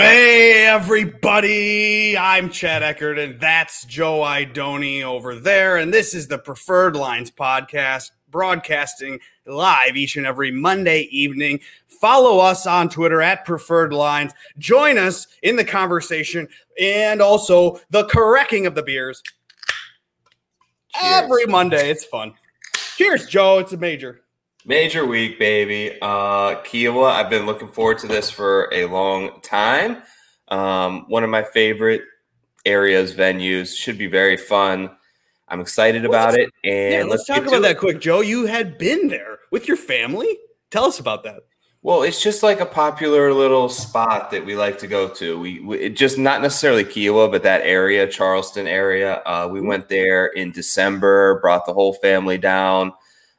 Hey, everybody. I'm Chad Eckert, and that's Joe Idoni over there. And this is the Preferred Lines podcast, broadcasting live each and every Monday evening. Follow us on Twitter at Preferred Lines. Join us in the conversation and also the correcting of the beers. Every Monday. It's fun. Cheers, Joe. It's a major. Major week, baby. Uh, Kiawah, I've been looking forward to this for a long time. Um, one of my favorite areas, venues. Should be very fun. I'm excited Well, about it. And Yeah, let's, talk get to about it. that quick, Joe. You had been there with your family. Tell us about that. Well, it's just like a popular little spot that we like to go to. We, we just not necessarily Kiawah, but that area, Charleston area. Uh, we went there in December, brought the whole family down,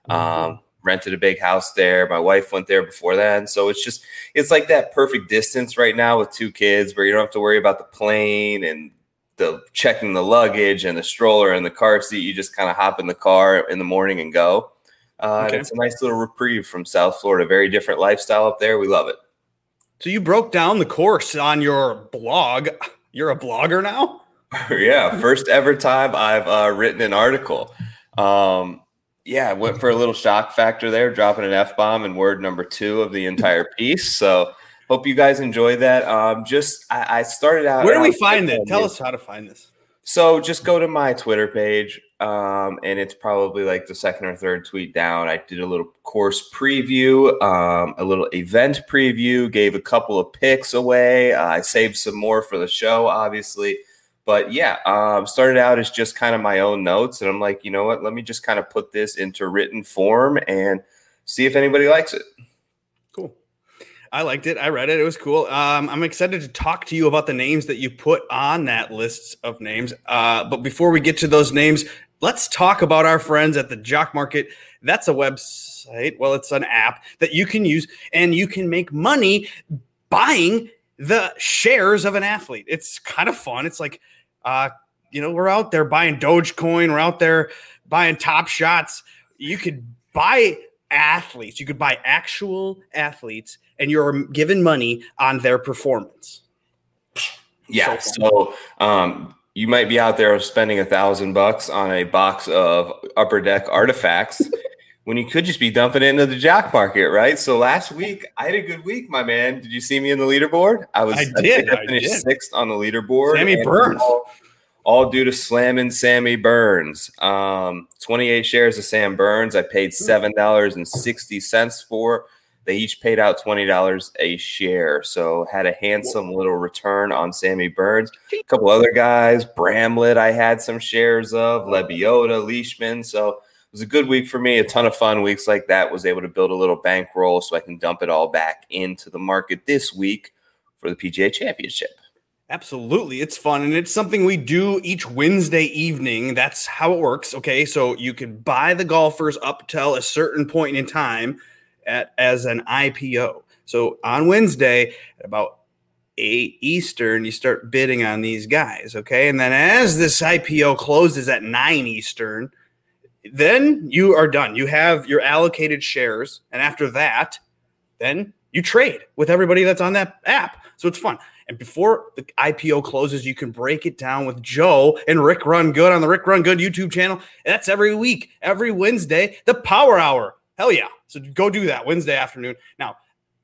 um, rented a big house there. My wife went there before then, so it's just it's like that perfect distance right now with two kids, where you don't have to worry about the plane and the checking the luggage and the stroller and the car seat. You just kind of hop in the car in the morning and go. Uh, and it's a nice little reprieve from South Florida. Very different lifestyle up there. We love it. So you broke down the course on your blog. You're a blogger now? yeah, first ever time I've uh, written an article. Um, yeah, went for a little shock factor there, dropping an F bomb in word number two of the entire piece. So hope you guys enjoy that. Um, just I, I started out. Where do we find it? Tell us how to find this. So just go to my Twitter page, um, and it's probably like the second or third tweet down. I did a little course preview, um, a little event preview, gave a couple of picks away. Uh, I saved some more for the show, obviously. But yeah, um, started out as just kind of my own notes, and I'm like, you know what? Let me just kind of put this into written form and see if anybody likes it. Cool. I liked it. I read it. It was cool. Um, I'm excited to talk to you about the names that you put on that list of names. Uh, but before we get to those names, let's talk about our friends at the Jock Market. That's a website. Well, it's an app that you can use, and you can make money buying the shares of an athlete. It's kind of fun. It's like, uh, you know, we're out there buying Dogecoin. We're out there buying Top Shots. You could buy athletes. You could buy actual athletes, and you're given money on their performance. Yeah. So So, um, you might be out there spending a thousand bucks on a box of upper deck artifacts when you could just be dumping it into the jock market, right? So last week I had a good week, my man. Did you see me in the leaderboard? I was I did, I I finished did. sixth on the leaderboard. Sammy Burns. All, all due to slamming Sammy Burns. Um, 28 shares of Sam Burns. I paid seven dollars and sixty cents for. They each paid out twenty dollars a share, so had a handsome little return on Sammy Burns. A couple other guys, Bramlett, I had some shares of Lebiota, Leishman. So was a good week for me. A ton of fun weeks like that. Was able to build a little bankroll so I can dump it all back into the market this week for the PGA Championship. Absolutely. It's fun. And it's something we do each Wednesday evening. That's how it works. Okay. So you can buy the golfers up till a certain point in time at, as an IPO. So on Wednesday at about 8 Eastern, you start bidding on these guys. Okay. And then as this IPO closes at 9 Eastern, then you are done. You have your allocated shares. And after that, then you trade with everybody that's on that app. So it's fun. And before the IPO closes, you can break it down with Joe and Rick Run Good on the Rick Run Good YouTube channel. And that's every week, every Wednesday, the Power Hour. Hell yeah. So go do that Wednesday afternoon. Now,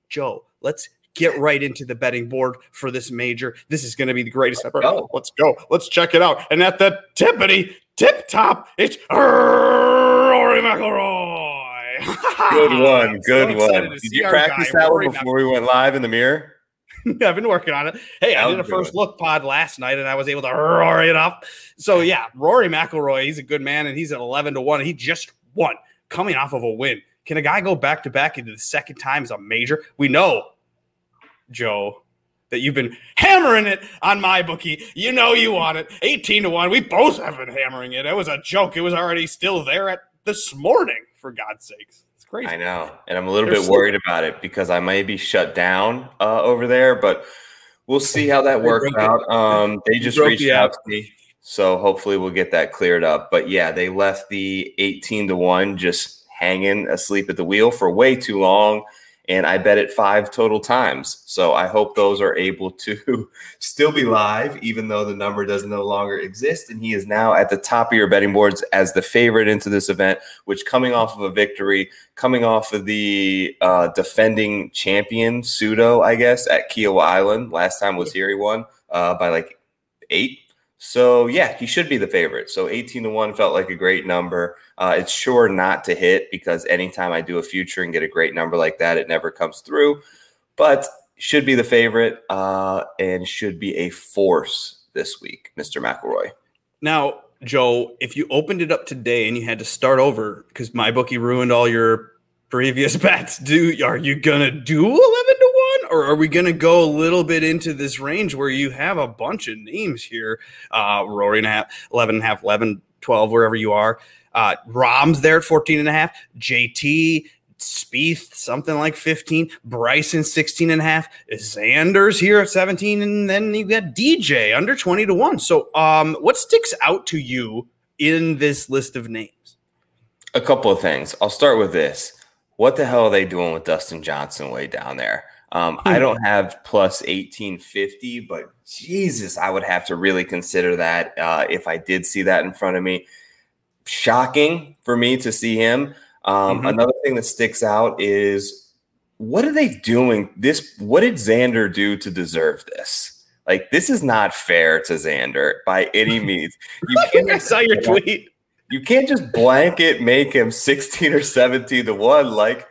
Joe, let's get right into the betting board for this major. This is going to be the greatest ever. go. Let's go. Let's check it out. And at the tippity tip top, it's Rory McIlroy. Good one. I'm so Good one. Did you practice guy, that one before we went live in the mirror? yeah, I've been working on it. Hey, I did a first good. look pod last night, and I was able to roar it up. So yeah, Rory McIlroy, he's a good man, and he's at eleven to one. He just won, coming off of a win. Can a guy go back to back into the second time as a major? We know, Joe, that you've been hammering it on my bookie. You know you want it, eighteen to one. We both have been hammering it. It was a joke. It was already still there at this morning. For God's sakes, it's crazy. I know, and I'm a little They're bit worried about it because I may be shut down uh, over there, but we'll see how that works out. Um, they just reached the out to me, so hopefully we'll get that cleared up. But yeah, they left the 18 to one just hanging asleep at the wheel for way too long, and I bet it five total times. So I hope those are able to still be live, even though the number does no longer exist. And he is now at the top of your betting boards as the favorite into this event, which coming off of a victory, coming off of the uh, defending champion pseudo, I guess, at Kiawah Island. Last time was here, he won uh, by like eight. So yeah, he should be the favorite. So 18 to 1 felt like a great number. Uh, it's sure not to hit because anytime I do a future and get a great number like that, it never comes through. But should be the favorite uh, and should be a force this week, Mr. McIlroy. Now, Joe, if you opened it up today and you had to start over because my bookie ruined all your previous bets, do are you gonna do 11 to 1 or are we gonna go a little bit into this range where you have a bunch of names here? Uh Rory and a half, 11 and a half, 11, 12, wherever you are. Uh, Rahm's there at 14 and a half. JT, Spieth, something like 15. Bryson, 16 and a half. Xander's here at 17. And then you got DJ under 20 to 1. So, um, what sticks out to you in this list of names? A couple of things. I'll start with this. What the hell are they doing with Dustin Johnson way down there? Um, I hmm. don't have plus 1850, but Jesus, I would have to really consider that uh, if I did see that in front of me shocking for me to see him. Um, mm-hmm. Another thing that sticks out is what are they doing? This what did Xander do to deserve this? Like this is not fair to Xander by any means. You can't I saw your tweet. You can't just blanket make him 16 or 17 to 1. Like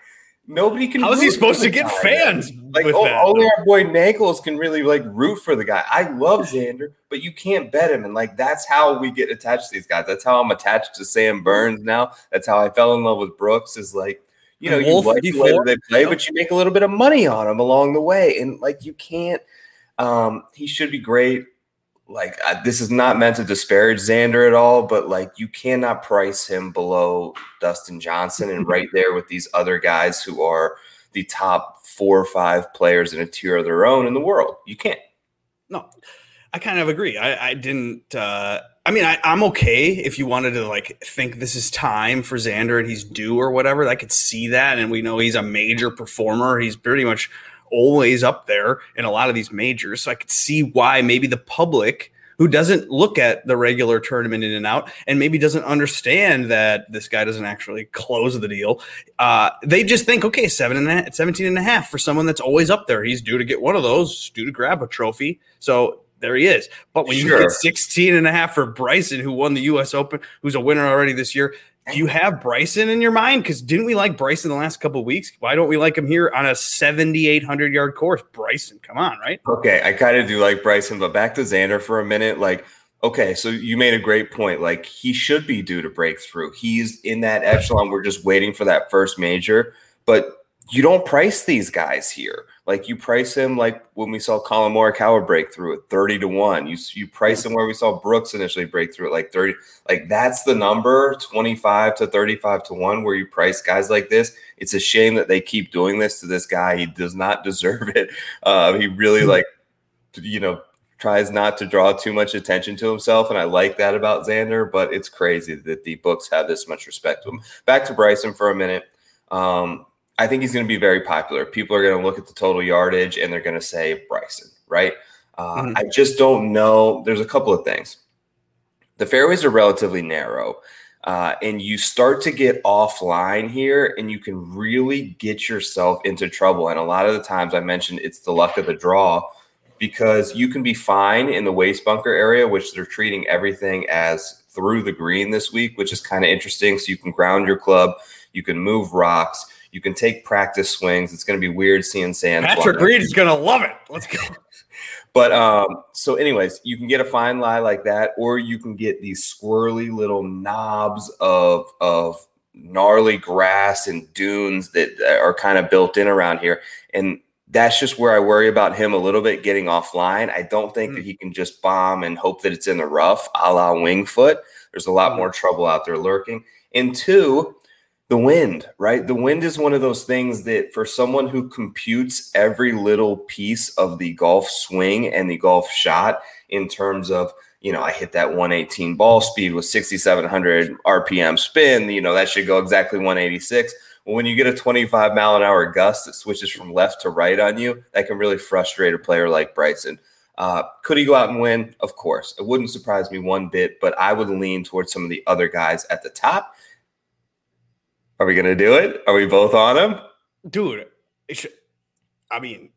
nobody can. How is he supposed to get guy, fans? Like oh, only our boy Nankles can really like root for the guy. I love Xander, but you can't bet him, and like that's how we get attached to these guys. That's how I'm attached to Sam Burns now. That's how I fell in love with Brooks. Is like you know you like the way they play, but you make a little bit of money on them along the way, and like you can't. Um, he should be great like I, this is not meant to disparage Xander at all, but like you cannot price him below Dustin Johnson and right there with these other guys who are the top four or five players in a tier of their own in the world. You can't. No, I kind of agree. I, I didn't. Uh, I mean, I, I'm okay if you wanted to like think this is time for Xander and he's due or whatever. I could see that, and we know he's a major performer. He's pretty much always up there in a lot of these majors. So I could see why maybe the public who doesn't look at the regular tournament in and out and maybe doesn't understand that this guy doesn't actually close the deal. Uh, they just think, okay, seven and a half, 17 and a half for someone that's always up there. He's due to get one of those, due to grab a trophy. So there he is. But when sure. you get 16 and a half for Bryson, who won the US Open, who's a winner already this year, do you have Bryson in your mind? Because didn't we like Bryson the last couple weeks? Why don't we like him here on a 7,800 yard course? Bryson, come on, right? Okay, I kind of do like Bryson, but back to Xander for a minute. Like, okay, so you made a great point. Like, he should be due to break through. He's in that echelon. We're just waiting for that first major. But you don't price these guys here. Like you price him like when we saw Collin Morikawa break through at 30 to 1. You you price him where we saw Brooks initially break through at like 30. Like that's the number 25 to 35 to 1 where you price guys like this. It's a shame that they keep doing this to this guy. He does not deserve it. Uh, he really like you know tries not to draw too much attention to himself and I like that about Xander, but it's crazy that the books have this much respect to him. Back to Bryson for a minute. Um, I think he's going to be very popular. People are going to look at the total yardage and they're going to say Bryson, right? Uh, mm-hmm. I just don't know. There's a couple of things. The fairways are relatively narrow, uh, and you start to get offline here, and you can really get yourself into trouble. And a lot of the times, I mentioned it's the luck of the draw because you can be fine in the waste bunker area, which they're treating everything as through the green this week, which is kind of interesting. So you can ground your club, you can move rocks you can take practice swings. It's going to be weird seeing sand. Patrick Reed is going to love it. Let's go. but um, so, anyways, you can get a fine lie like that, or you can get these squirrely little knobs of of gnarly grass and dunes that are kind of built in around here, and that's just where I worry about him a little bit getting offline. I don't think mm. that he can just bomb and hope that it's in the rough, a la Winged Foot. There's a lot mm. more trouble out there lurking. And two, the wind, right? The wind is one of those things that for someone who computes every little piece of the golf swing and the golf shot in terms of, you know, I hit that 118 ball speed with 6,700 RPM spin, you know, that should go exactly 186. Well, when you get a 25 mile an hour gust that switches from left to right on you, that can really frustrate a player like Bryson. Uh, could he go out and win? Of course. It wouldn't surprise me one bit, but I would lean towards some of the other guys at the top. Are we going to do it? Are we both on him? Dude, should, I mean,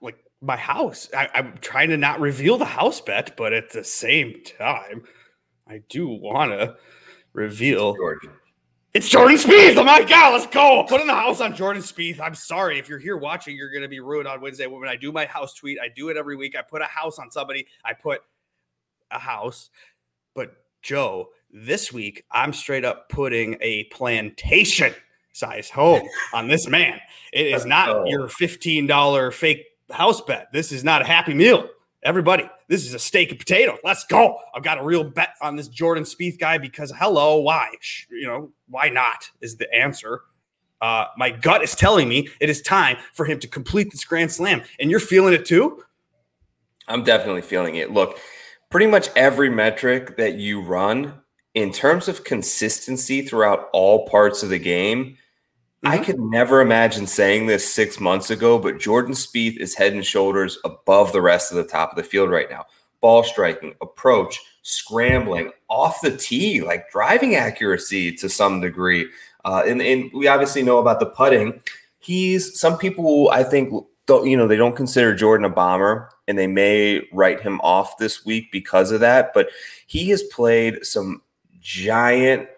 like my house, I, I'm trying to not reveal the house bet, but at the same time, I do want to reveal. Jordan. It's Jordan Spieth. Oh my God, let's go. Put in the house on Jordan Spieth. I'm sorry. If you're here watching, you're going to be ruined on Wednesday. When I do my house tweet, I do it every week. I put a house on somebody. I put a house. But Joe, this week, I'm straight up putting a plantation size home on this man. It is not Oh. your $15 fake house bet. This is not a happy meal. Everybody, this is a steak and potato. Let's go. I've got a real bet on this Jordan Spieth guy because hello, why? You know, why not is the answer. Uh, my gut is telling me it is time for him to complete this Grand Slam, and you're feeling it too. I'm definitely feeling it. Look, pretty much every metric that you run in terms of consistency throughout all parts of the game, I Mhm. could never imagine saying this six months ago, but Jordan Spieth is head and shoulders above the rest of the top of the field right now. Ball striking, approach, scrambling, off the tee, like driving accuracy to some degree. Uh, and, and we obviously know about the putting. He's some people, I think, don't you know they don't consider Jordan a bomber, and they may write him off this week because of that. But he has played some giant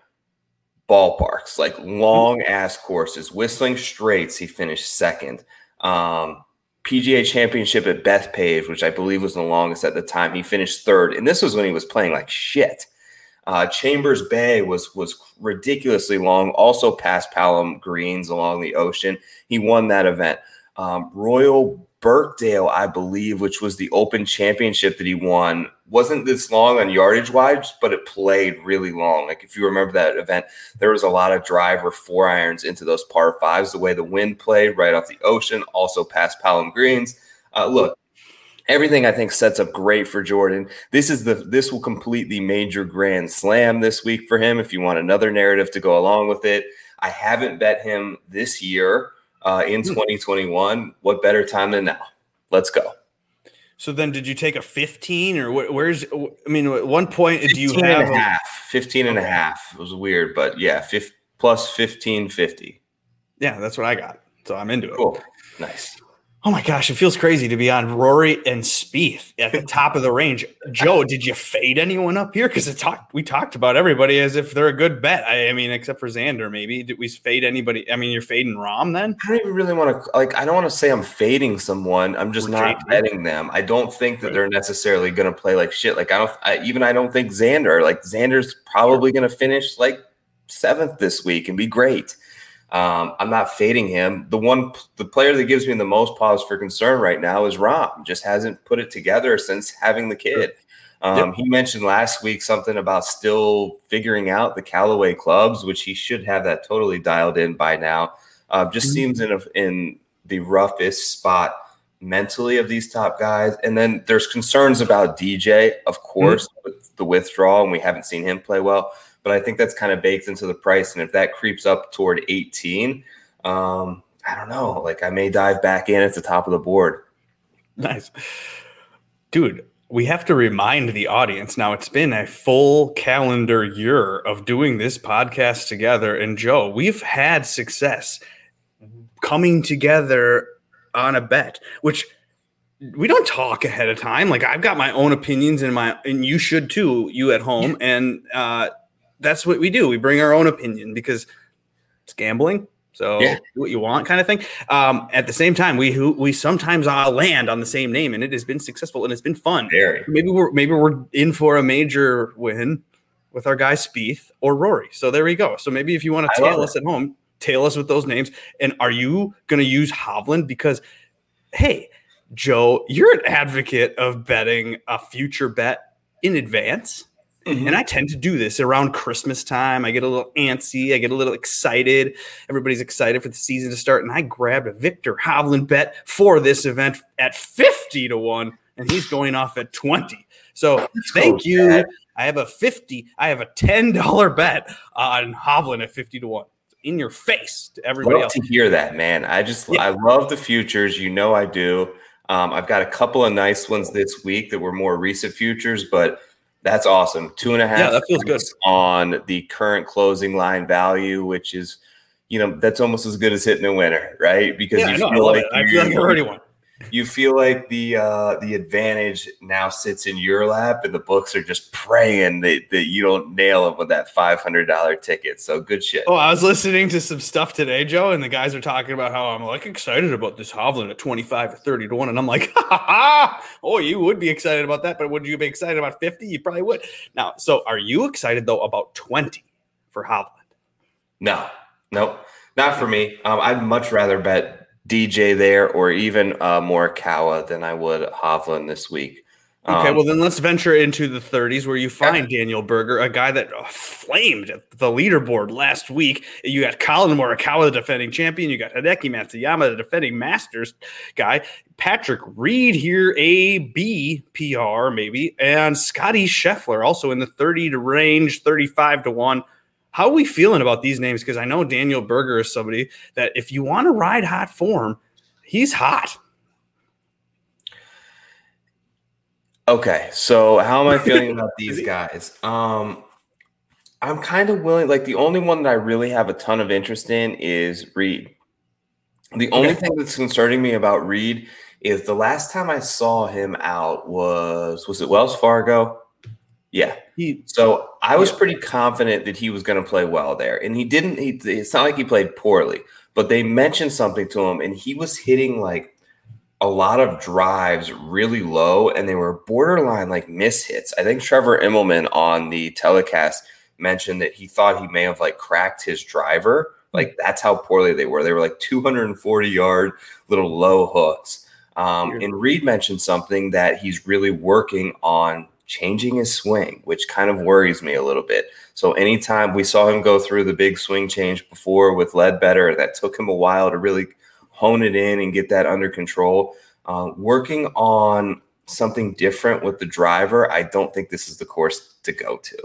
ballparks, like long ass courses. Whistling Straits, he finished second. Um, PGA Championship at Bethpage, which I believe was the longest at the time, he finished third, and this was when he was playing like shit. Uh, Chambers Bay was was ridiculously long, also paspalum Greens along the ocean. He won that event. Um, Royal Birkdale, I believe, which was the Open Championship that he won, wasn't this long on yardage wise, but it played really long. Like if you remember that event, there was a lot of driver four irons into those par fives. The way the wind played right off the ocean, also paspalum Greens. Uh, look, everything I think sets up great for Jordan. This is the this will complete the major grand slam this week for him. If you want another narrative to go along with it, I haven't bet him this year uh, in 2021. What better time than now? Let's go. So then, did you take a 15 or wh- where's? I mean, at one point, do you 15 have? and a half. 15 and a half. It was weird, but yeah, fif- plus 1550. Yeah, that's what I got. So I'm into it. Cool. Nice. Oh my gosh, it feels crazy to be on Rory and Spieth at the top of the range. Joe, did you fade anyone up here? Because talked we talked about everybody as if they're a good bet. I, I mean, except for Xander, maybe. Did we fade anybody? I mean, you're fading Rahm then? I don't even really want to like. I don't want to say I'm fading someone. I'm just not betting them. I don't think that they're necessarily going to play like shit. Like I don't. I, even I don't think Xander. Like Xander's probably going to finish like seventh this week and be great. Um, I'm not fading him. The one, the player that gives me the most pause for concern right now is Rahm. Just hasn't put it together since having the kid. Um, He mentioned last week something about still figuring out the Callaway clubs, which he should have that totally dialed in by now. Uh, just Mhm. seems in a, in the roughest spot mentally of these top guys. And then there's concerns about DJ, of course, with the withdrawal, and we haven't seen him play well. But I think that's kind of baked into the price. And if that creeps up toward 18, um, I don't know. Like I may dive back in at the top of the board. Nice. Dude, we have to remind the audience now it's been a full calendar year of doing this podcast together. And Joe, we've had success coming together on a bet, which we don't talk ahead of time. Like I've got my own opinions and my and you should too, you at home. And uh that's what we do. We bring our own opinion because it's gambling. So Yeah. do what you want, kind of thing. Um, at the same time, we who we sometimes uh, land on the same name, and it has been successful and it's been fun. Very. Maybe we're maybe we're in for a major win with our guy Spieth or Rory. So there we go. So maybe if you want to tail us at home, tail us with those names. And are you going to use Hovland because, hey, Joe, you're an advocate of betting a future bet in advance. Mm-hmm. And I tend to do this around Christmas time. I get a little antsy. I get a little excited. Everybody's excited for the season to start. And I grabbed a Viktor Hovland bet for this event at 50 to 1, and he's going off at 20. So thank go, you. Dad. I have a 50, I have a $10 bet on Hovland at 50 to 1. in your face to everybody love else. to hear that, man. I just Yeah. I love the futures. You know I do. Um, I've got a couple of nice ones this week that were more recent futures, but that's awesome. Two and a half Yeah, that feels good. on the current closing line value, which is, you know, that's almost as good as hitting a winner, right? Because Yeah, you know. I feel love like. I feel like I you- already won. You feel like the uh the advantage now sits in your lap and the books are just praying that, that you don't nail it with that $500 ticket so good shit Oh, I was listening to some stuff today, Joe, and the guys are talking about how I'm like excited about this Hovland at 25 or 30 to 1. And I'm like, ha, ha, ha. oh, you would be excited about that, but would you be excited about 50? You probably would. Now, so are you excited though about 20 for Hovland? no nope not for me um, i'd much rather bet dj there or even uh morikawa than i would hovland this week Okay, Um, well then let's venture into the 30s where you find Daniel Berger, a guy that uh, flamed at the leaderboard last week. You got Collin Morikawa, the defending champion. You got Hideki Matsuyama, the defending Masters guy. Patrick Reed here, A B PR maybe, and Scotty Scheffler also in the 30 to range, 35 to one. How are we feeling about these names? Because I know Daniel Berger is somebody that if you want to ride hot form, he's hot. Okay, so how am I feeling about these guys? Um, I'm kind of willing. Like the only one that I really have a ton of interest in is Reed. The only thing that's concerning me about Reed is the last time I saw him out was was it Wells Fargo? Yeah. He So I was pretty confident that he was going to play well there, and he didn't. He, it's not like he played poorly, but they mentioned something to him, and he was hitting like a lot of drives really low, and they were borderline like miss hits. I think Trevor Immelman on the telecast mentioned that he thought he may have like cracked his driver. Like that's how poorly they were. They were like 240 yard little low hooks. Um, and Reed mentioned something that he's really working on changing his swing, which kind of worries me a little bit. So anytime we saw him go through the big swing change before with Leadbetter, that took him a while to really hone it in and get that under control. Uh, working on something different with the driver, I don't think this is the course to go to.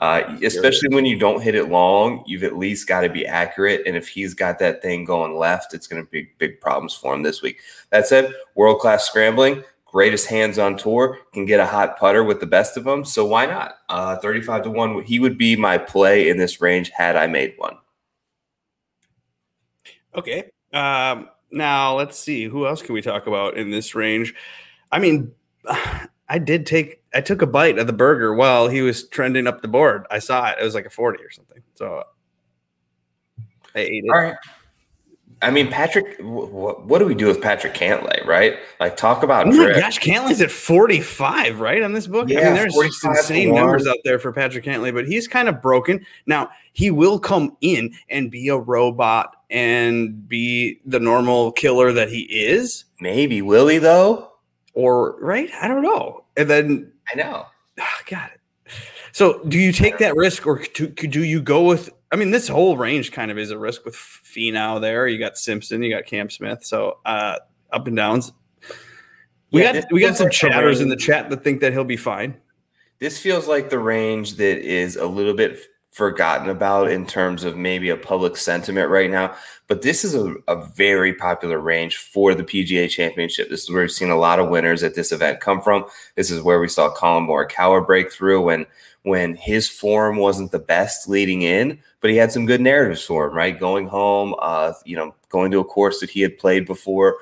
Uh, especially when you don't hit it long, you've at least got to be accurate. And if he's got that thing going left, it's going to be big problems for him this week. That said, world class scrambling, greatest hands on tour, can get a hot putter with the best of them. So why not? Uh, 35 to 1, he would be my play in this range had I made one. Okay. Um, now let's see who else can we talk about in this range. I mean, I did take I took a bite of the burger while he was trending up the board. I saw it; it was like a forty or something. So I ate it. All right. I mean, Patrick, what, what do we do with Patrick Cantlay, right? Like, talk about Oh my drip. gosh, Cantlay's at 45, right? On this book. I Yeah, mean, there's just 45 insane numbers out there for Patrick Cantlay, but he's kind of broken. Now, he will come in and be a robot and be the normal killer that he is, Maybe Willie though. or right? I don't know. And then I know. Got it. So, do you take that risk, or do, do you go with? I mean, this whole range kind of is a risk with Finau there. You got Simpson, you got Cam Smith. So, uh, up and downs. We Yeah, got this we got some like chatters in the chat that think that he'll be fine. This feels like the range that is a little bit forgotten about in terms of maybe a public sentiment right now. But this is a, a very popular range for the PGA Championship. This is where we've seen a lot of winners at this event come from. This is where we saw Collin Morikawa break through when when his form wasn't the best leading in, but he had some good narratives for him, right? Going home, uh, you know, going to a course that he had played before.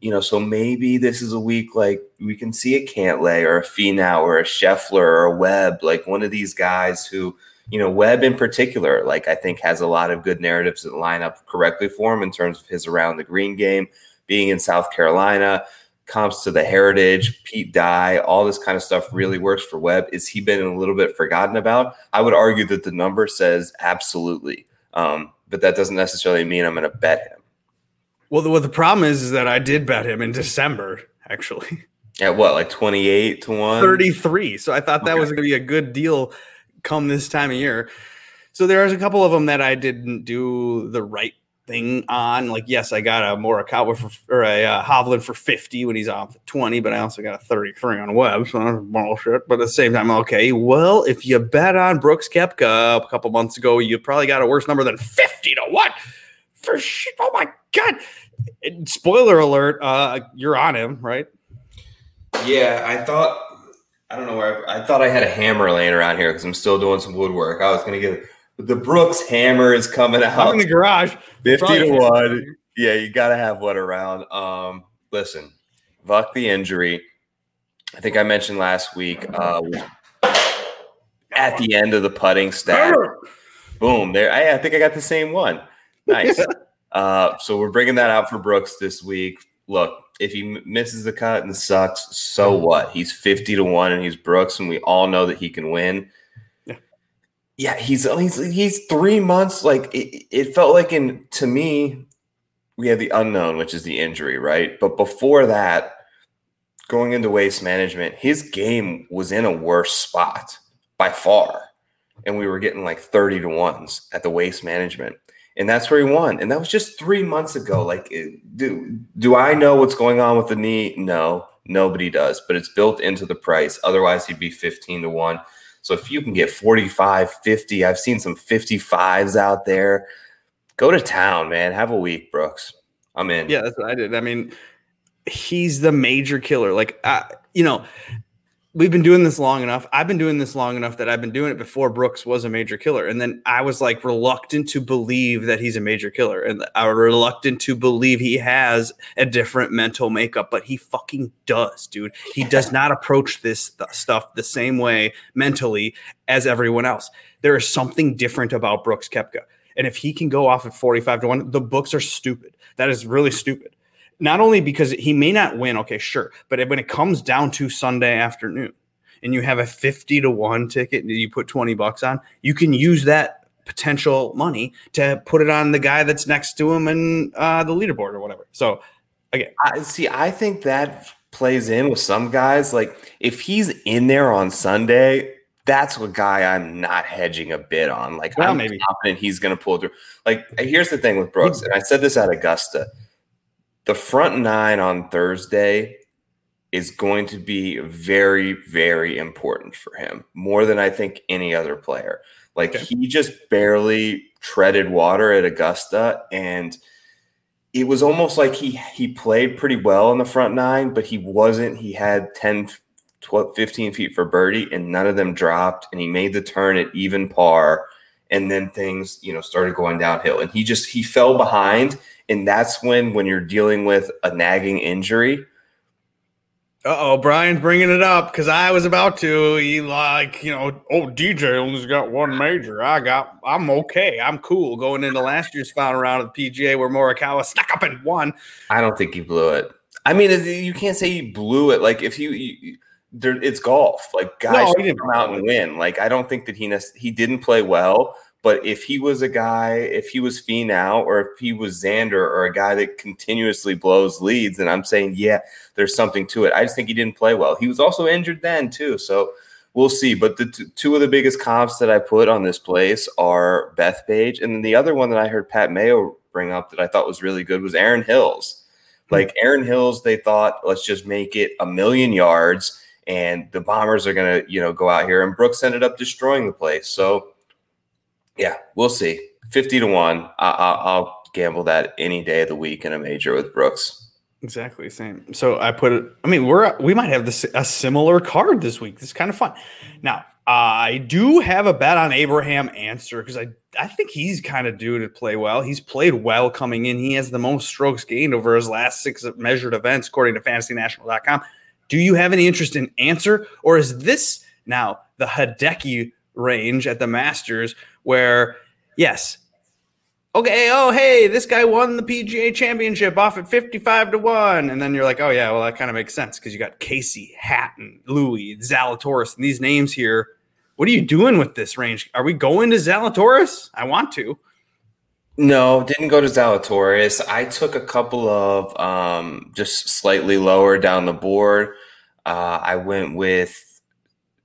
You know, so maybe this is a week like we can see a Cantlay or a Finau or a Scheffler or a Webb, like one of these guys who, you know, Webb in particular, like I think has a lot of good narratives that line up correctly for him in terms of his around the green game, being in South Carolina, comps to the heritage, Pete Dye, all this kind of stuff really works for Webb. Is he been a little bit forgotten about? I would argue that the number says absolutely. Um, but that doesn't necessarily mean I'm going to bet him. Well, the, the problem is, is that I did bet him in December, actually, At what, like 28 to 1? 33. So I thought that Okay. was going to be a good deal come this time of year. So there's a couple of them that I didn't do the right thing on. Like, yes, I got a Morikawa for or a uh, Hovland for 50 when he's off at 20, but I also got a 33 on Webb, so that's bullshit. But at the same time, okay, well, if you bet on Brooks Koepka a couple months ago, you probably got a worse number than 50 to what? For shit. Oh my god. Spoiler alert, uh, you're on him, right? Yeah, I thought I don't know where I, I thought I had a hammer laying around here because I'm still doing some woodwork. I was gonna get the Brooks hammer is coming out. I'm in the garage. 50 to 1. Yeah, you got to have one around. Um, listen, Vuck the injury. I think I mentioned last week uh, at the end of the putting stat. Boom, there. I, I think I got the same one. Nice. uh, so we're bringing that out for Brooks this week. Look, if he misses the cut and sucks, so what? He's 50 to 1 and he's Brooks, and we all know that he can win yeah, he's oh, he's he's three months. Like it, it felt like in to me, we had the unknown, which is the injury, right? But before that, going into waste management, his game was in a worse spot by far, and we were getting like thirty to ones at the waste management, and that's where he won. And that was just three months ago. Like, do do I know what's going on with the knee? No, nobody does. But it's built into the price. Otherwise, he'd be fifteen to one. So if you can get 45, 50, I've seen some 55s out there. Go to town, man. Have a week, Brooks. I'm in. Yeah, that's what I did. I mean, he's the major killer. Like, I, you know, we've been doing this long enough. I've been doing this long enough that I've been doing it before Brooks was a major killer. And then I was like reluctant to believe that he's a major killer. And I was reluctant to believe he has a different mental makeup, but he fucking does, dude. He does not approach this th- stuff the same way mentally as everyone else. There is something different about Brooks Koepka. And if he can go off at 45 to 1, the books are stupid. That is really stupid not only because he may not win, okay, sure, but when it comes down to Sunday afternoon and you have a 50 to 1 ticket and you put 20 bucks on, you can use that potential money to put it on the guy that's next to him and uh, the leaderboard or whatever. So, again, I see, I think that plays in with some guys. Like, if he's in there on Sunday, that's a guy I'm not hedging a bit on. Like, well, I'm maybe. confident he's going to pull through. Like, here's the thing with Brooks, and I said this at Augusta the front nine on Thursday is going to be very, very important for him, more than I think any other player. Like okay. he just barely treaded water at Augusta and it was almost like he he played pretty well in the front nine, but he wasn't. He had 10, 12, 15 feet for birdie, and none of them dropped. And he made the turn at even par, and then things you know started going downhill. And he just he fell behind, and that's when when you're dealing with a nagging injury. Uh-oh brian's bringing it up because i was about to he like you know oh dj only's got one major. I got i'm okay. I'm cool. Going into last year's final round of the pga where morikawa stuck up and won. I don't think he blew it. I mean you can't say he blew it. Like if you, there, it's golf. Like guys no, come out and win. Like i don't think that he he didn't play well but if he was a guy, if he was Finau or if he was Xander or a guy that continuously blows leads, then I'm saying, yeah, there's something to it. I just think he didn't play well. He was also injured then too, so we'll see. But the t- two of the biggest comps that I put on this place are Bethpage. and then the other one that I heard Pat Mayo bring up that I thought was really good was Erin Hills. Hmm. Like Erin Hills, they thought let's just make it a million yards, and the Bombers are gonna, you know, go out here. And Brooks ended up destroying the place. So yeah, we'll see. 50 to 1. I, will gamble that any day of the week in a major with Brooks. Exactly same. So I put it. I mean, we're we might have this a similar card this week. This is kind of fun. Now I do have a bet on Abraham Ancer because I I think he's kind of due to play well. He's played well coming in. He has the most strokes gained over his last six measured events, according to FantasyNational.com. Do you have any interest in Ancer, or is this now the Hideki range at the Masters where, yes, okay, oh, hey, this guy won the PGA championship off at 55 to 1. And then you're like, oh, yeah, well, that kind of makes sense because you got Casey, Hatton, Louis, Zalatoris, and these names here. What are you doing with this range? Are we going to Zalatoris? I want to. No, didn't go to Zalatoris. I took a couple of um, just slightly lower down the board. Uh, I went with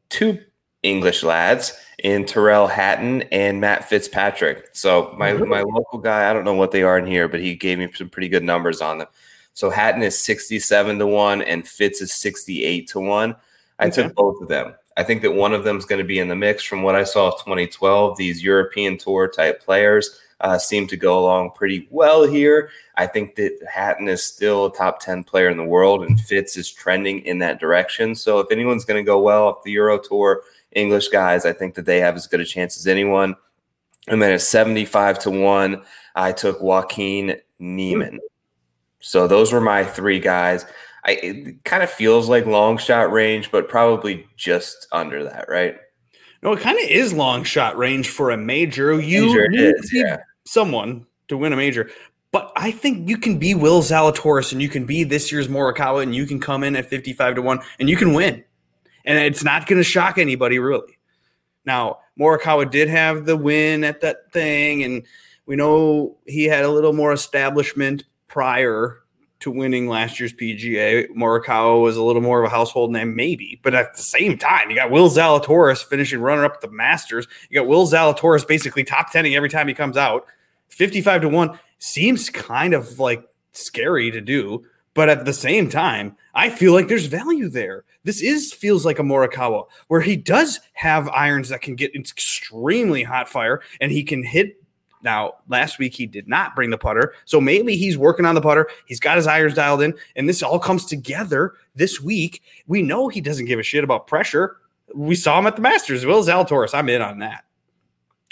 two English lads in Tyrrell Hatton and Matt Fitzpatrick. So my my local guy, I don't know what they are in here, but he gave me some pretty good numbers on them. So Hatton is 67 to 1 and Fitz is 68 to 1. I Okay. took both of them. I think that one of them is going to be in the mix from what I saw of 2012. These European tour type players uh, seem to go along pretty well here. I think that Hatton is still a top 10 player in the world and Fitz is trending in that direction. So if anyone's going to go well off the Euro Tour, English guys, I think that they have as good a chance as anyone. And then at 75 to 1, I took Joaquin Niemann. So those were my three guys. I it kind of feels like long shot range, but probably just under that, right? No, it kind of is long shot range for a major. You Major need is, to yeah. Someone to win a major. But I think you can be Will Zalatoris and you can be this year's Morikawa and you can come in at 55 to 1 and you can win. And it's not going to shock anybody, really. Now, Morikawa did have the win at that thing, and we know he had a little more establishment prior to winning last year's PGA. Morikawa was a little more of a household name, maybe, but at the same time, you got Will Zalatoris finishing runner up at the Masters. You got Will Zalatoris basically top tenning every time he comes out. 55 to 1 seems kind of like scary to do, but at the same time, I feel like there's value there. This is feels like a Morikawa where he does have irons that can get extremely hot fire and he can hit now, last week he did not bring the putter. So maybe he's working on the putter. He's got his irons dialed in, and this all comes together this week. We know he doesn't give a shit about pressure. We saw him at the Masters. Will Zalatoris, I'm in on that.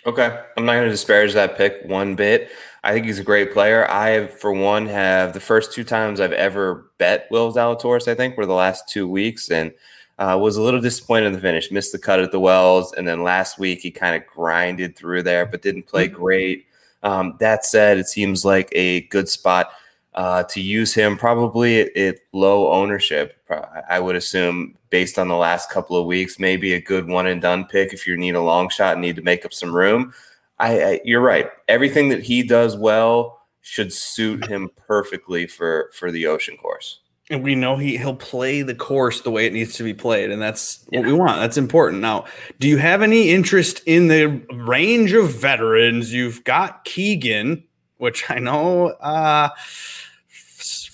Okay. I'm not going to disparage that pick one bit. I think he's a great player. I, for one, have the first two times I've ever bet Will Zalatoris, I think, were the last two weeks. And uh, was a little disappointed in the finish. Missed the cut at the Wells, and then last week he kind of grinded through there, but didn't play great. Um, that said, it seems like a good spot uh, to use him. Probably at, at low ownership, I would assume, based on the last couple of weeks. Maybe a good one and done pick if you need a long shot and need to make up some room. I, I you're right. Everything that he does well should suit him perfectly for for the ocean course. And we know he he'll play the course the way it needs to be played, and that's what we want. That's important. Now, do you have any interest in the range of veterans? You've got Keegan, which I know uh,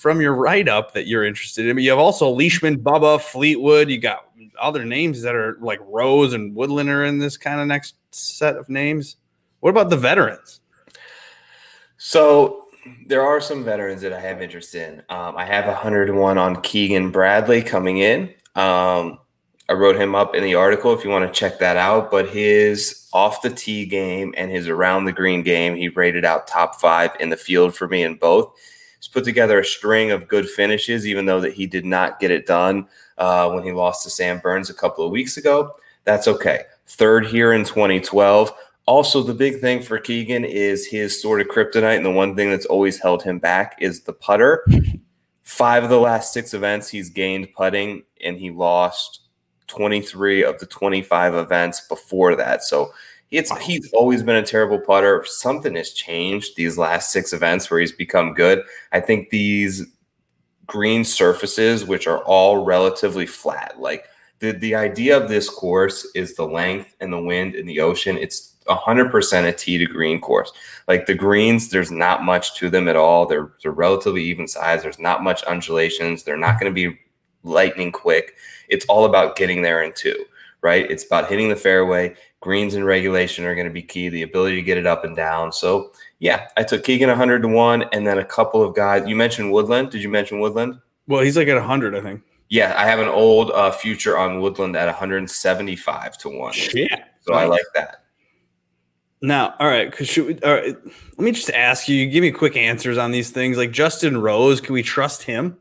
from your write up that you're interested in. But you have also Leishman, Bubba, Fleetwood. You got other names that are like Rose and Woodland are in this kind of next set of names. What about the veterans? So there are some veterans that I have interest in. Um, I have 101 on Keegan Bradley coming in. Um, I wrote him up in the article if you want to check that out. But his off the tee game and his around the green game, he rated out top five in the field for me in both. He's put together a string of good finishes, even though that he did not get it done uh, when he lost to Sam Burns a couple of weeks ago. That's okay. Third here in 2012. Also, the big thing for Keegan is his sort of kryptonite, and the one thing that's always held him back is the putter. Five of the last six events he's gained putting, and he lost 23 of the 25 events before that. So it's he's always been a terrible putter. Something has changed these last six events where he's become good. I think these green surfaces, which are all relatively flat, like the, the idea of this course is the length and the wind and the ocean. It's 100% a tee to green course. Like the greens, there's not much to them at all. They're, they're relatively even size. There's not much undulations. They're not going to be lightning quick. It's all about getting there in two, right? It's about hitting the fairway. Greens and regulation are going to be key. The ability to get it up and down. So yeah, I took Keegan 100 to one, and then a couple of guys. You mentioned Woodland. Did you mention Woodland? Well, he's like at 100, I think. Yeah, I have an old uh, future on Woodland at 175 to one. Shit. So I like that. Now, all right, because should we, all right, let me just ask you, give me quick answers on these things. Like Justin Rose, can we trust him?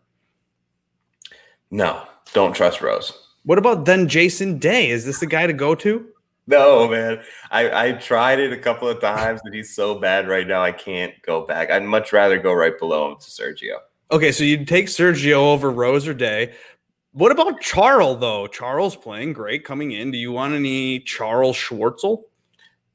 No, don't trust Rose. What about then Jason Day? Is this the guy to go to? No, man. I, I tried it a couple of times, and he's so bad right now. I can't go back. I'd much rather go right below him to Sergio. Okay, so you'd take Sergio over Rose or Day. What about Charles though? Charles playing great coming in. Do you want any Charles Schwartzel?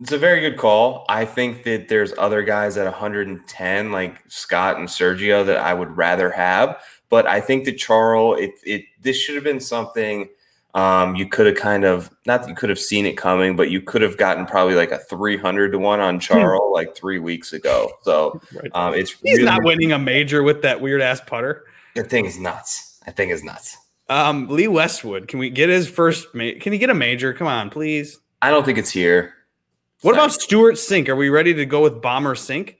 It's a very good call. I think that there's other guys at 110, like Scott and Sergio, that I would rather have. But I think that Charles, it, it this should have been something Um, you could have kind of not that you could have seen it coming, but you could have gotten probably like a three hundred to one on Charles like three weeks ago. So um, it's He's really- not winning a major with that weird ass putter. The thing is nuts. I thing is nuts. Um, Lee Westwood, can we get his first? Ma- can he get a major? Come on, please. I don't think it's here. What about Stewart Cink? Are we ready to go with Bomber Cink?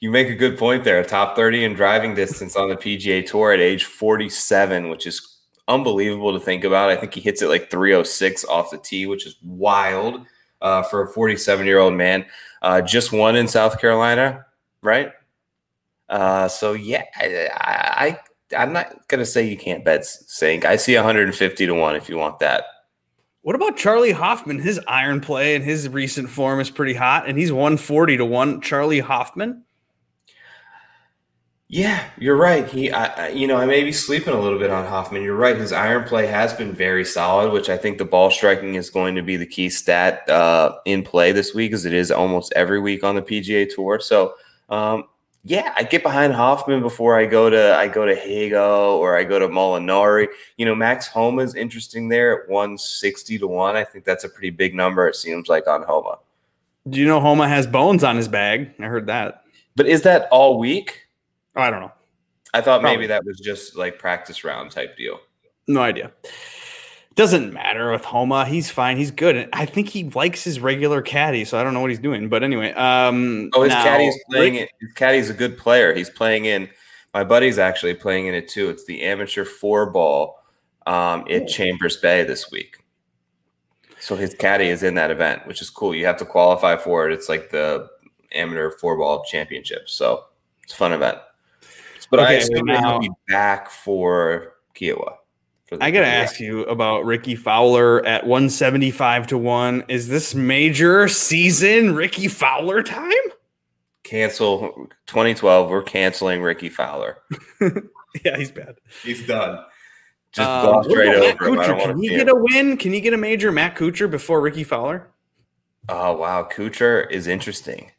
You make a good point there. Top 30 in driving distance on the PGA Tour at age 47, which is unbelievable to think about. I think he hits it like 306 off the tee, which is wild uh, for a 47 year old man. Uh, just won in South Carolina, right? Uh, so yeah, I, I I'm not gonna say you can't bet Cink. I see 150 to one if you want that. What about Charley Hoffman? His iron play and his recent form is pretty hot, and he's 140 to 1. Charley Hoffman? Yeah, you're right. He, I, you know, I may be sleeping a little bit on Hoffman. You're right. His iron play has been very solid, which I think the ball striking is going to be the key stat uh, in play this week, as it is almost every week on the PGA Tour. So, um, yeah, I get behind Hoffman before I go to I go to Hago or I go to Molinari. You know, Max Homa is interesting there at 160 to one. I think that's a pretty big number. It seems like on Homa. Do you know Homa has bones on his bag? I heard that. But is that all week? I don't know. I thought Probably. maybe that was just like practice round type deal. No idea. Doesn't matter with Homa. He's fine. He's good. And I think he likes his regular caddy, so I don't know what he's doing. But anyway, um Oh, his now- caddy's playing it. His caddy's a good player. He's playing in. My buddy's actually playing in it too. It's the amateur four ball um, at Chambers Bay this week. So his caddy is in that event, which is cool. You have to qualify for it. It's like the amateur four ball championship. So it's a fun event. But I Okay, assume that now- he'll be back for Kiawah. For the- I gotta for ask you about Rickie Fowler at 175 to 1. Is this major season Rickie Fowler time? Cancel 2012. We're canceling Rickie Fowler. Yeah, he's bad. He's done. Just gloss what right Matt over him. I Kuchar? Can to he get him. a win? Can he get a major Matt Kuchar before Rickie Fowler? Oh wow, Kuchar is interesting.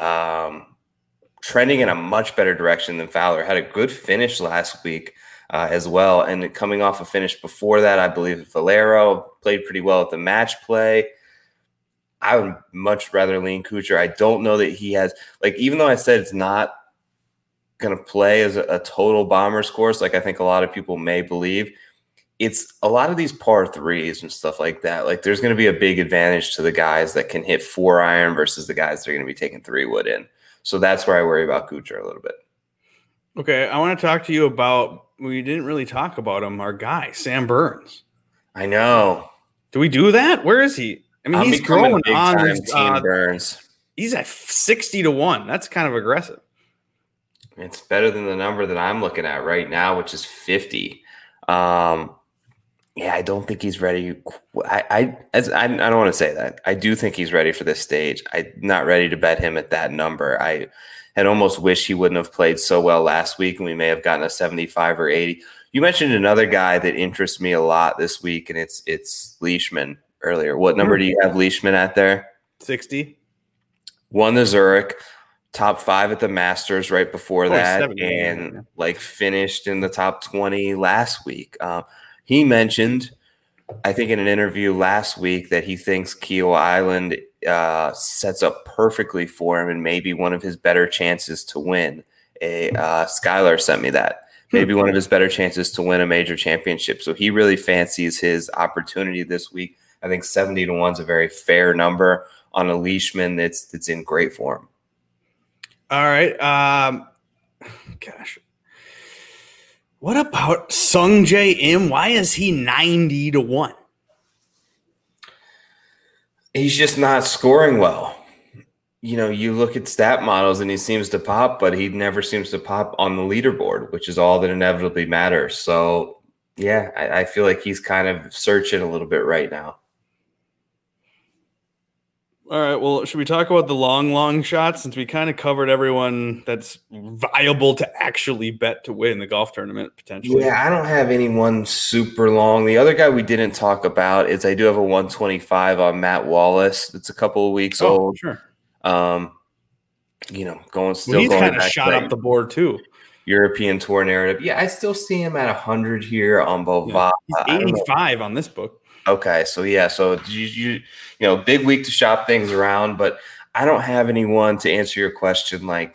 Um, trending in a much better direction than Fowler. Had a good finish last week uh, as well, and coming off a finish before that, I believe Valero played pretty well at the match play. I would much rather lean Kuchar. I don't know that he has like even though I said it's not going to play as a, a total bombers course, like I think a lot of people may believe. It's a lot of these par threes and stuff like that. Like there's going to be a big advantage to the guys that can hit four iron versus the guys that are going to be taking three wood in. So that's where I worry about Kuchar a little bit. Okay, I want to talk to you about. We didn't really talk about him. Our guy Sam Burns. I know. Do we do that? Where is he? I mean, I'm he's growing on. time His, Team uh, Burns. he's at sixty to one. That's kind of aggressive. It's better than the number that I'm looking at right now, which is 50. Um, yeah, I don't think he's ready. I, I, as, I, I don't want to say that. I do think he's ready for this stage. I'm not ready to bet him at that number. I had almost wished he wouldn't have played so well last week, and we may have gotten a 75 or 80. You mentioned another guy that interests me a lot this week, and it's it's Leishman earlier. What number do you have Leishman at there? Sixty. won the Zurich, top five at the Masters right before that, and like finished in the top 20 last week. Um, he mentioned, I think, in an interview last week that he thinks Kiawah Island uh, sets up perfectly for him and maybe one of his better chances to win. A uh, Skylar sent me that. Maybe one of his better chances to win a major championship. So he really fancies his opportunity this week. I think 70 to 1 is a very fair number on a Leishman that's that's in great form. All right. Um, gosh. What about Sungjae Im? Why is he ninety to one? He's just not scoring well. You know, you look at stat models and he seems to pop, but he never seems to pop on the leaderboard, which is all that inevitably matters. So, yeah, I, I feel like he's kind of searching a little bit right now. All right. Well, should we talk about the long, long shots since we kind of covered everyone that's viable to actually bet to win the golf tournament potentially? Yeah, I don't have anyone super long. The other guy we didn't talk about is I do have a 125 on Matt Wallace. It's a couple of weeks Oh, old. sure. Um, you know, going still Well, he's going kind of shot up the board too. European tour narrative. Yeah, I still see him at 100 here on Bovada. Yeah, he's 85 on this book. Okay, so yeah, so you, you you know, big week to shop things around, but I don't have anyone to answer your question like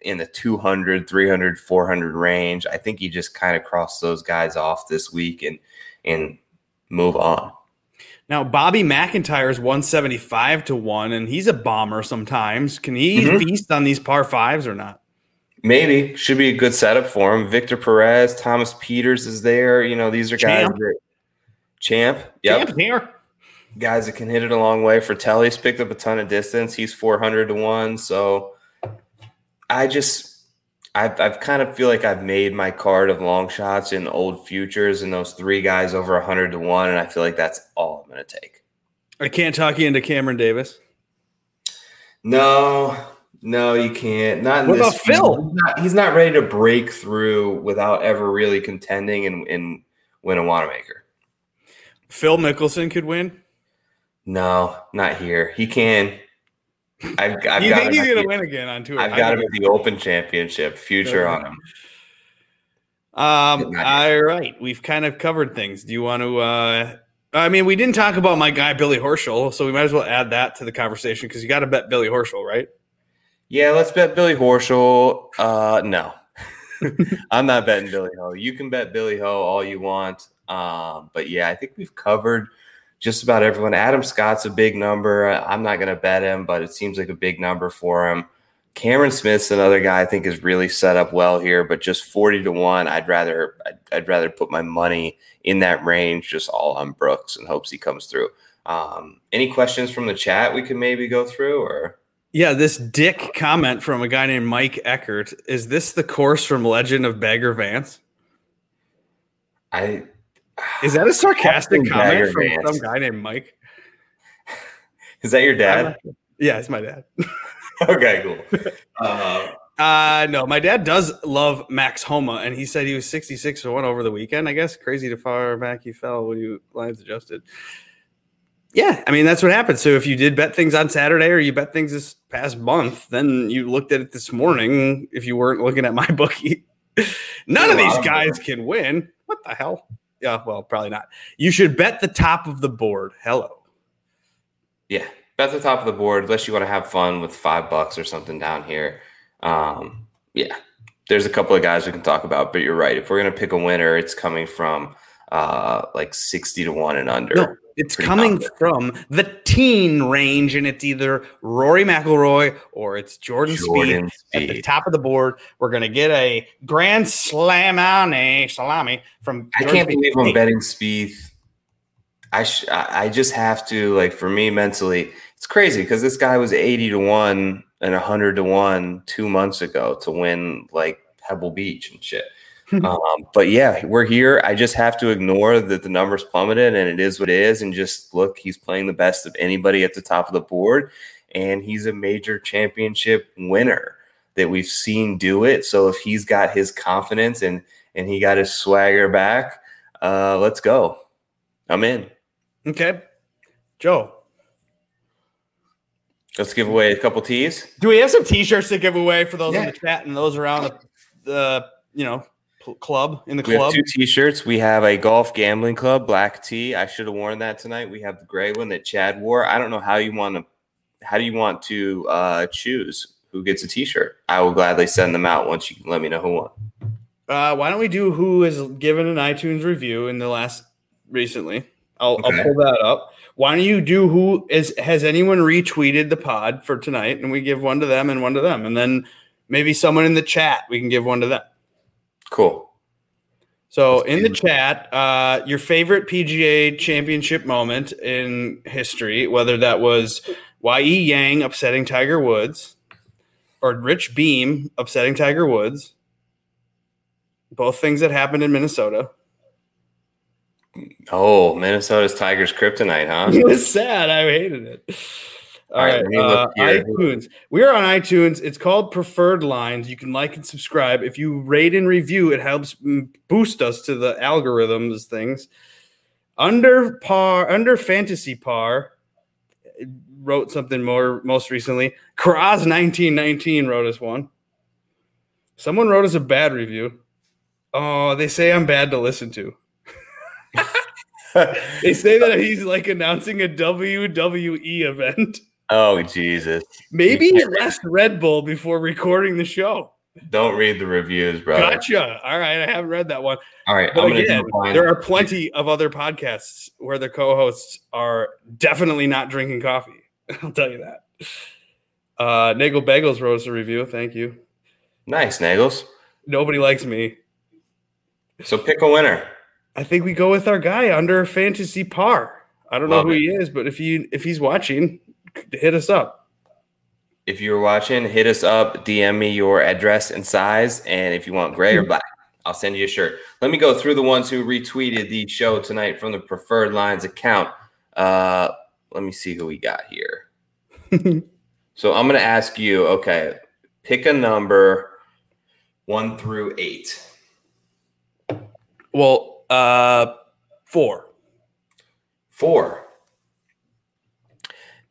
in the 200, 300, 400 range. I think you just kind of cross those guys off this week and and move on. Now, Bobby MacIntyre is 175 to 1, and he's a bomber sometimes. Can he mm-hmm. feast on these par fives or not? Maybe. Should be a good setup for him. Victor Perez, Thomas Pieters is there. You know, these are guys Champ. that Champ. Yep. Champ here. Guys that can hit it a long way. Frittelli's picked up a ton of distance. He's 400 to 1. So I just I've I've kind of feel like I've made my card of long shots in old futures and those three guys over hundred to one, and I feel like that's all I'm going to take. I can't talk you into Cameron Davis. No, no, you can't. Not in what this about Phil? He's not, he's not, ready to break through without ever really contending and, and win a Wanamaker. Phil Mickelson could win. No, not here. He can. I've, I've you got think he's to win again on tour? I've got him at the Open Championship. Future on him. Um. All right, we've kind of covered things. Do you want to? uh I mean, we didn't talk about my guy Billy Horschel, so we might as well add that to the conversation because you got to bet Billy Horschel, right? Yeah, let's bet Billy Horschel. Uh, no, I'm not betting Billy Ho. You can bet Billy Ho all you want, um, but yeah, I think we've covered just about everyone. Adam Scott's a big number. I'm not going to bet him, but it seems like a big number for him. Cameron Smith's another guy I think is really set up well here, but just 40 to 1, I'd rather I'd, I'd rather put my money in that range just all on Brooks and hopes he comes through. Um, any questions from the chat we could maybe go through or yeah, this dick comment from a guy named Mike Eckert. Is this the course from Legend of Bagger Vance? I is that a sarcastic comment from Vance. some guy named Mike? Is that your dad? Yeah, it's my dad. okay, cool. Uh, uh, no, my dad does love Max Homa, and he said he was 66 to 1 over the weekend. I guess crazy to far back he fell when you lines adjusted. Yeah, I mean that's what happened. So if you did bet things on Saturday or you bet things this past month, then you looked at it this morning. If you weren't looking at my bookie, none of these guys can win. What the hell? Yeah, well, probably not. You should bet the top of the board. Hello. Yeah, bet the top of the board unless you want to have fun with five bucks or something down here. Um, yeah, there's a couple of guys we can talk about, but you're right. If we're gonna pick a winner, it's coming from uh, like sixty to one and under. No, it's coming from the teen range, and it's either Rory McIlroy or it's Jordan, Jordan Spieth, Spieth, at the top of the board. We're gonna get a grand slam on a salami from. I can't believe I'm betting Spieth. I sh- I just have to like for me mentally, it's crazy because this guy was eighty to one and hundred to one two months ago to win like Pebble Beach and shit. Um, but yeah, we're here. I just have to ignore that the numbers plummeted and it is what it is. And just look, he's playing the best of anybody at the top of the board. And he's a major championship winner that we've seen do it. So if he's got his confidence and and he got his swagger back, uh, let's go. I'm in. Okay. Joe. Let's give away a couple tees. Do we have some t-shirts to give away for those yeah. in the chat and those around the, the you know club in the we club. two T-shirts. We have a golf gambling club black tee. I should have worn that tonight. We have the gray one that Chad wore. I don't know how you want to. How do you want to uh, choose who gets a T-shirt? I will gladly send them out once you let me know who won. Uh, why don't we do who has given an iTunes review in the last recently? I'll, okay. I'll pull that up. Why don't you do who is has anyone retweeted the pod for tonight, and we give one to them and one to them, and then maybe someone in the chat we can give one to them. Cool. So in the chat, uh, your favorite PGA championship moment in history, whether that was Y.E. Yang upsetting Tiger Woods or Rich Beem upsetting Tiger Woods, both things that happened in Minnesota. Oh, Minnesota's Tigers kryptonite, huh? It was sad. I hated it. All right, uh, iTunes. We are on iTunes. It's called Preferred Lines. You can like and subscribe. If you rate and review, it helps boost us to the algorithms things. Under par, under fantasy par, wrote something more most recently. Kraz nineteen nineteen wrote us one. Someone wrote us a bad review. Oh, they say I'm bad to listen to. they say that he's like announcing a WWE event. Oh Jesus! Maybe less Red Bull before recording the show. Don't read the reviews, bro. Gotcha. All right, I haven't read that one. All right, but again, there are plenty of other podcasts where the co-hosts are definitely not drinking coffee. I'll tell you that. Uh, Nagel Bagels wrote us a review. Thank you. Nice, Nagels. Nobody likes me. So pick a winner. I think we go with our guy under fantasy par. I don't Love know who it. he is, but if he if he's watching, hit us up. If you're watching, hit us up, DM me your address and size, and if you want gray or black, I'll send you a shirt. Let me go through the ones who retweeted the show tonight from the Preferred Lines account. Uh, let me see who we got here. so I'm going to ask you. Okay, pick a number one through eight. Well, uh, four. Four.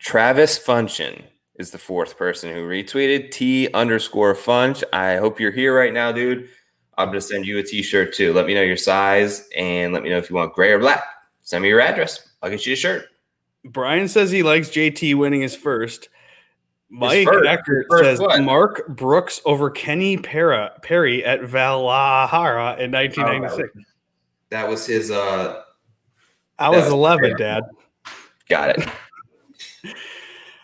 Travis Function is the fourth person who retweeted T underscore Funch. I hope you're here right now, dude. I'm gonna send you a t-shirt too. Let me know your size and let me know if you want gray or black. Send me your address. I'll get you a shirt. Brian says he likes JT winning his first. Mike Eckert says what? Mark Brooks over Kenny Para, Perry at Valhalla in 1996. Oh, that was his. uh I was, was 11, Dad. Got it.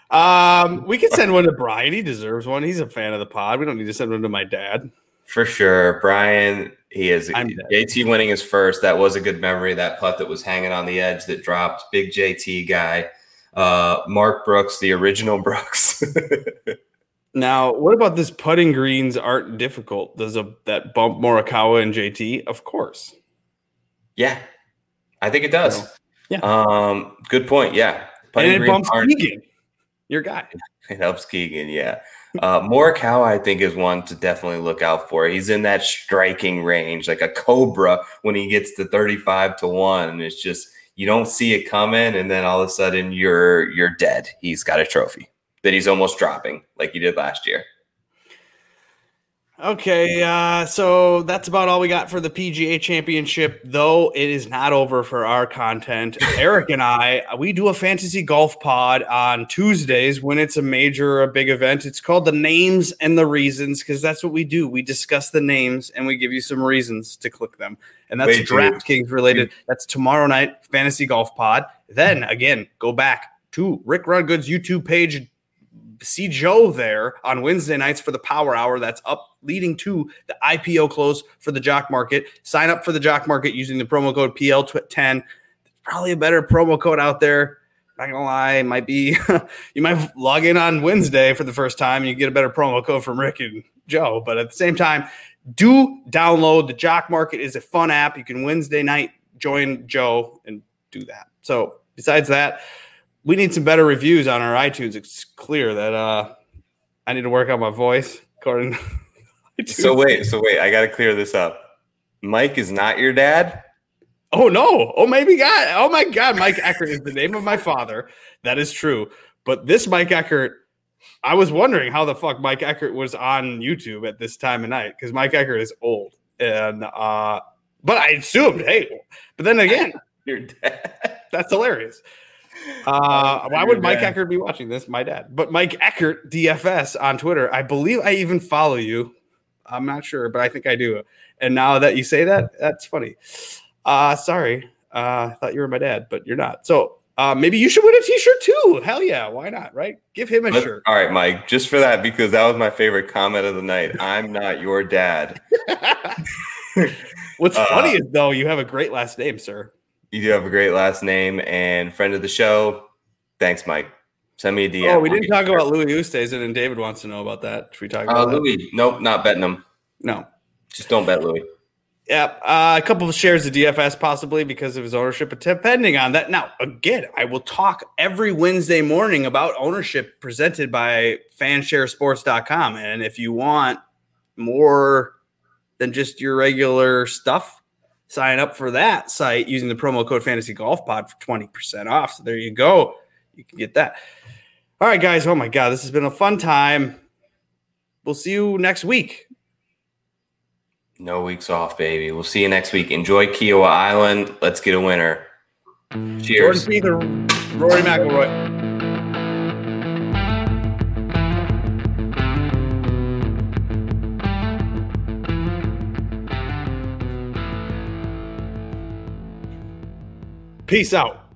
Um, we can send one to Brian. He deserves one. He's a fan of the pod. We don't need to send one to my dad. For sure, Brian. He is I'm JT winning his first. That was a good memory. That putt that was hanging on the edge that dropped. Big JT guy. Uh, Mark Brooks, the original Brooks. now, what about this putting greens aren't difficult? Does a that bump Morikawa and JT? Of course. Yeah, I think it does. Yeah. Um, good point. Yeah. Putting and it bumps Keegan, your guy. It helps Keegan. Yeah. Uh, Morikawa, I think, is one to definitely look out for. He's in that striking range, like a cobra when he gets to 35 to 1. And it's just, you don't see it coming. And then all of a sudden you're you're dead. He's got a trophy that he's almost dropping like he did last year. Okay, uh, so that's about all we got for the PGA Championship, though it is not over for our content. Eric and I, we do a fantasy golf pod on Tuesdays when it's a major, a big event. It's called the names and the reasons because that's what we do. We discuss the names and we give you some reasons to click them. And that's DraftKings related. That's tomorrow night, fantasy golf pod. Then again, go back to Rick Rungood's YouTube page see Joe there on Wednesday nights for the Power Hour. That's up leading to the IPO close for the Jock Market. Sign up for the Jock Market using the promo code PL10. Probably a better promo code out there. Not gonna lie, might be you might log in on Wednesday for the first time and you get a better promo code from Rick and Joe. But at the same time, do download the Jock Market is a fun app. You can Wednesday night join Joe and do that. So besides that, we need some better reviews on our iTunes. It's clear that uh, I need to work on my voice. According so wait, so wait, I got to clear this up. Mike is not your dad. Oh no! Oh maybe God! Oh my God! Mike Eckert is the name of my father. That is true. But this Mike Eckert, I was wondering how the fuck Mike Eckert was on YouTube at this time of night because Mike Eckert is old, and uh, but I assumed, hey, but then again, your dad. That's hilarious. Uh, why would Mike Eckert be watching this? My dad. But Mike Eckert, DFS on Twitter. I believe I even follow you. I'm not sure, but I think I do. And now that you say that, that's funny. Uh, sorry. Uh, I thought you were my dad, but you're not. So uh, maybe you should win a t-shirt too. Hell yeah, why not? Right? Give him a Let's, shirt. All right, Mike. Just for that, because that was my favorite comment of the night. I'm not your dad. What's uh, funny is though you have a great last name, sir. You do have a great last name and friend of the show. Thanks, Mike. Send me a DM. Oh, we didn't talk about Louis Oosthuizen, and David wants to know about that. Should we talk about uh, Louis? Nope, not betting him. No, just don't bet Louis. Yeah, uh, a couple of shares of DFS possibly because of his ownership, but depending on that. Now, again, I will talk every Wednesday morning about ownership presented by fansharesports.com. And if you want more than just your regular stuff, sign up for that site using the promo code fantasy golf pod for 20% off. So there you go. You can get that. All right, guys. Oh my God, this has been a fun time. We'll see you next week. No weeks off, baby. We'll see you next week. Enjoy Kiawah Island. Let's get a winner. Cheers. Jordan Spieth Rory McIlroy. Peace out.